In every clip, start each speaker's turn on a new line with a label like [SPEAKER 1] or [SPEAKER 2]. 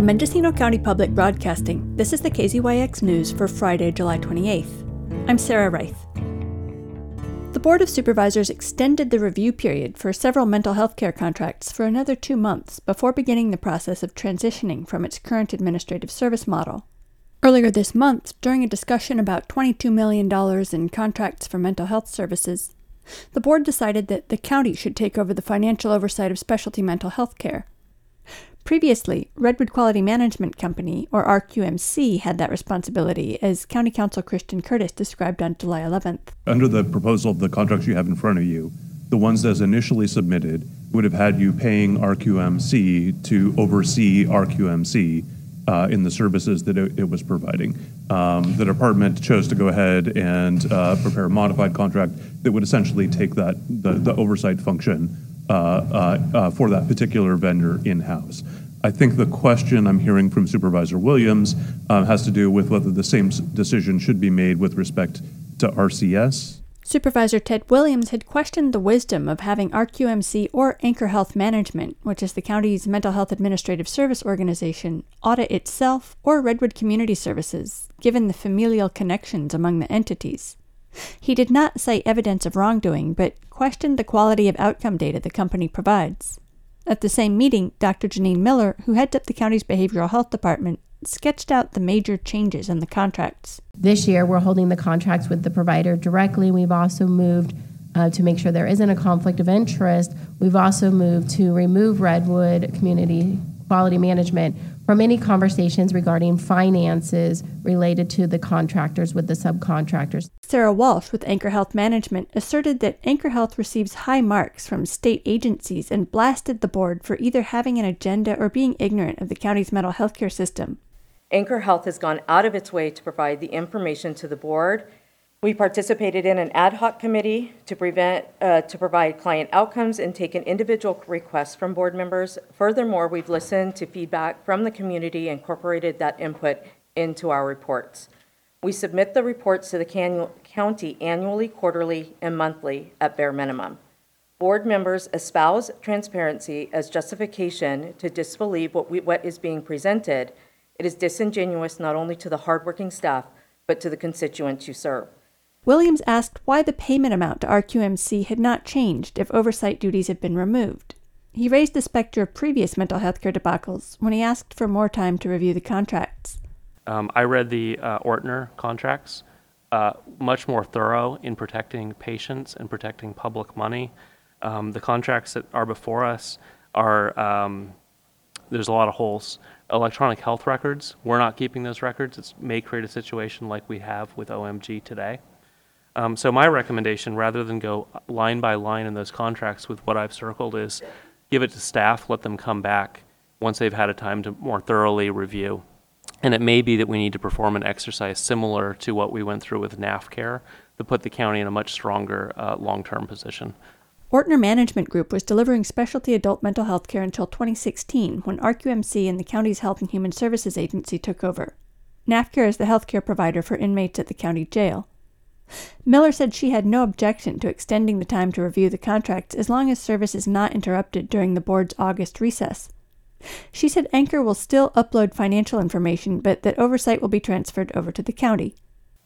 [SPEAKER 1] From Mendocino County Public Broadcasting, this is the KZYX News for Friday, July 28th. I'm Sarah Reith. The Board of Supervisors extended the review period for several mental health care contracts for another two months before beginning the process of transitioning from its current administrative service model. Earlier this month, during a discussion about $22 million in contracts for mental health services, the board decided that the county should take over the financial oversight of specialty mental health care Previously, Redwood Quality Management Company, or RQMC, had that responsibility, as County Counsel Christian Curtis described on July 11th.
[SPEAKER 2] Under the proposal of the contracts you have in front of you, the ones that as initially submitted would have had you paying RQMC to oversee RQMC uh, in the services that it, it was providing. Um, the department chose to go ahead and uh, prepare a modified contract that would essentially take that the, the oversight function Uh, uh, uh, for that particular vendor in-house. I think the question I'm hearing from Supervisor Williams uh, has to do with whether the same decision should be made with respect to RCS.
[SPEAKER 1] Supervisor Ted Williams had questioned the wisdom of having RQMC or Anchor Health Management, which is the county's mental health administrative service organization, audit itself or Redwood Community Services, given the familial connections among the entities. He did not cite evidence of wrongdoing, but questioned the quality of outcome data the company provides. At the same meeting, Dr. Jenine Miller, who heads up the county's behavioral health department, sketched out the major changes in the contracts.
[SPEAKER 3] This year, we're holding the contracts with the provider directly. We've also moved uh, to make sure there isn't a conflict of interest. We've also moved to remove Redwood Community Quality Management from any conversations regarding finances related to the contractors with the subcontractors.
[SPEAKER 1] Sarah Walsh with Anchor Health Management asserted that Anchor Health receives high marks from state agencies and blasted the board for either having an agenda or being ignorant of the county's mental health care system.
[SPEAKER 4] Anchor Health has gone out of its way to provide the information to the board we participated in an ad hoc committee to prevent, uh, to provide client outcomes and taken individual requests from board members. Furthermore, we've listened to feedback from the community and incorporated that input into our reports. We submit the reports to the can- county annually, quarterly, and monthly at bare minimum. Board members espouse transparency as justification to disbelieve what, we, what is being presented. It is disingenuous not only to the hardworking staff, but to the constituents you serve.
[SPEAKER 1] Williams asked why the payment amount to RQMC had not changed if oversight duties had been removed. He raised the specter of previous mental health care debacles when he asked for more time to review the contracts.
[SPEAKER 5] Um, I read the uh, Ortner contracts, uh, much more thorough in protecting patients and protecting public money. Um, the contracts that are before us are, um, there's a lot of holes. Electronic health records, we're not keeping those records. It may create a situation like we have with OMG today. Um, so my recommendation, rather than go line by line in those contracts with what I've circled, is give it to staff, let them come back once they've had a time to more thoroughly review. And it may be that we need to perform an exercise similar to what we went through with NaphCare to put the county in a much stronger uh, long-term position.
[SPEAKER 1] Ortner Management Group was delivering specialty adult mental health care until 2016 when RQMC and the county's Health and Human Services Agency took over. NaphCare is the healthcare provider for inmates at the county jail. Miller said she had no objection to extending the time to review the contracts as long as service is not interrupted during the board's August recess. She said Anchor will still upload financial information, but that oversight will be transferred over to the county.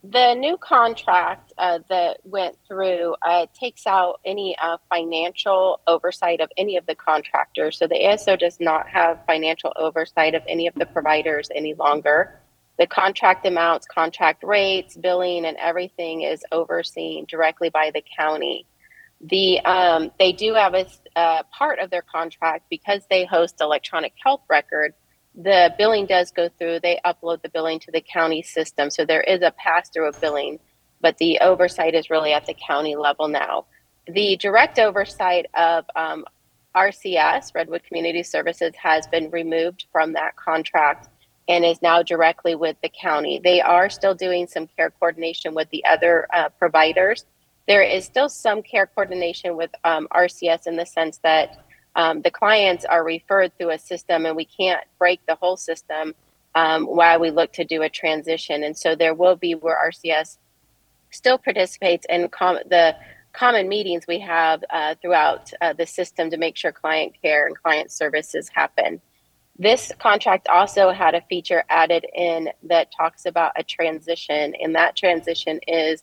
[SPEAKER 6] The new contract uh, that went through uh, takes out any uh, financial oversight of any of the contractors. So the ASO does not have financial oversight of any of the providers any longer the contract amounts, contract rates, billing, and everything is overseen directly by the county. The um, they do have a part of their contract because they host electronic health record. The billing does go through. They upload the billing to the county system, so there is a pass through of billing, but the oversight is really at the county level now. The direct oversight of um, RCS, Redwood Community Services, has been removed from that contract and is now directly with the county. They are still doing some care coordination with the other uh, providers. There is still some care coordination with um, RCS in the sense that um, the clients are referred through a system and we can't break the whole system um, while we look to do a transition. And so there will be where RCS still participates in com- the common meetings we have uh, throughout uh, the system to make sure client care and client services happen. This contract also had a feature added in that talks about a transition, and that transition is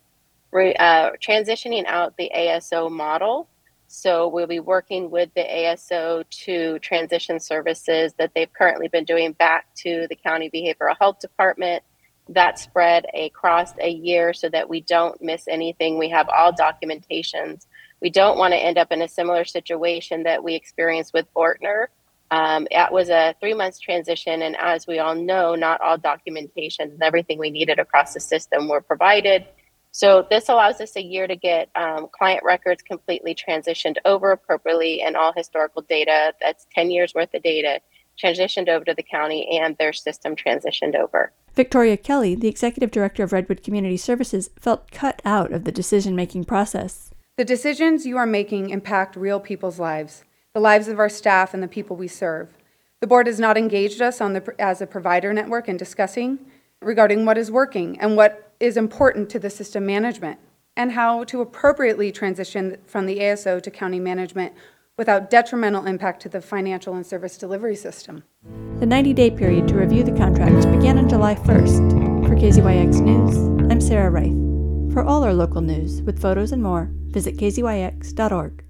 [SPEAKER 6] re, uh, transitioning out the ASO model. So we'll be working with the ASO to transition services that they've currently been doing back to the county behavioral health department. That spread across a year so that we don't miss anything. We have all documentations. We don't want to end up in a similar situation that we experienced with Ortner. Um, it was a three months transition, and as we all know, not all documentation and everything we needed across the system were provided. So this allows us a year to get um, client records completely transitioned over appropriately and all historical data, that's 10 years worth of data, transitioned over to the county and their system transitioned over.
[SPEAKER 1] Victoria Kelly, the executive director of Redwood Community Services, felt cut out of the decision making process.
[SPEAKER 7] The decisions you are making impact real people's lives, the lives of our staff and the people we serve. The board has not engaged us the, as a provider network in discussing regarding what is working and what is important to the system management and how to appropriately transition from the ASO to county management without detrimental impact to the financial and service delivery system.
[SPEAKER 1] The 90 day period to review the contracts began on July 1st. For KZYX News, I'm Sarah Reith. For all our local news, with photos and more, visit kzyx.org.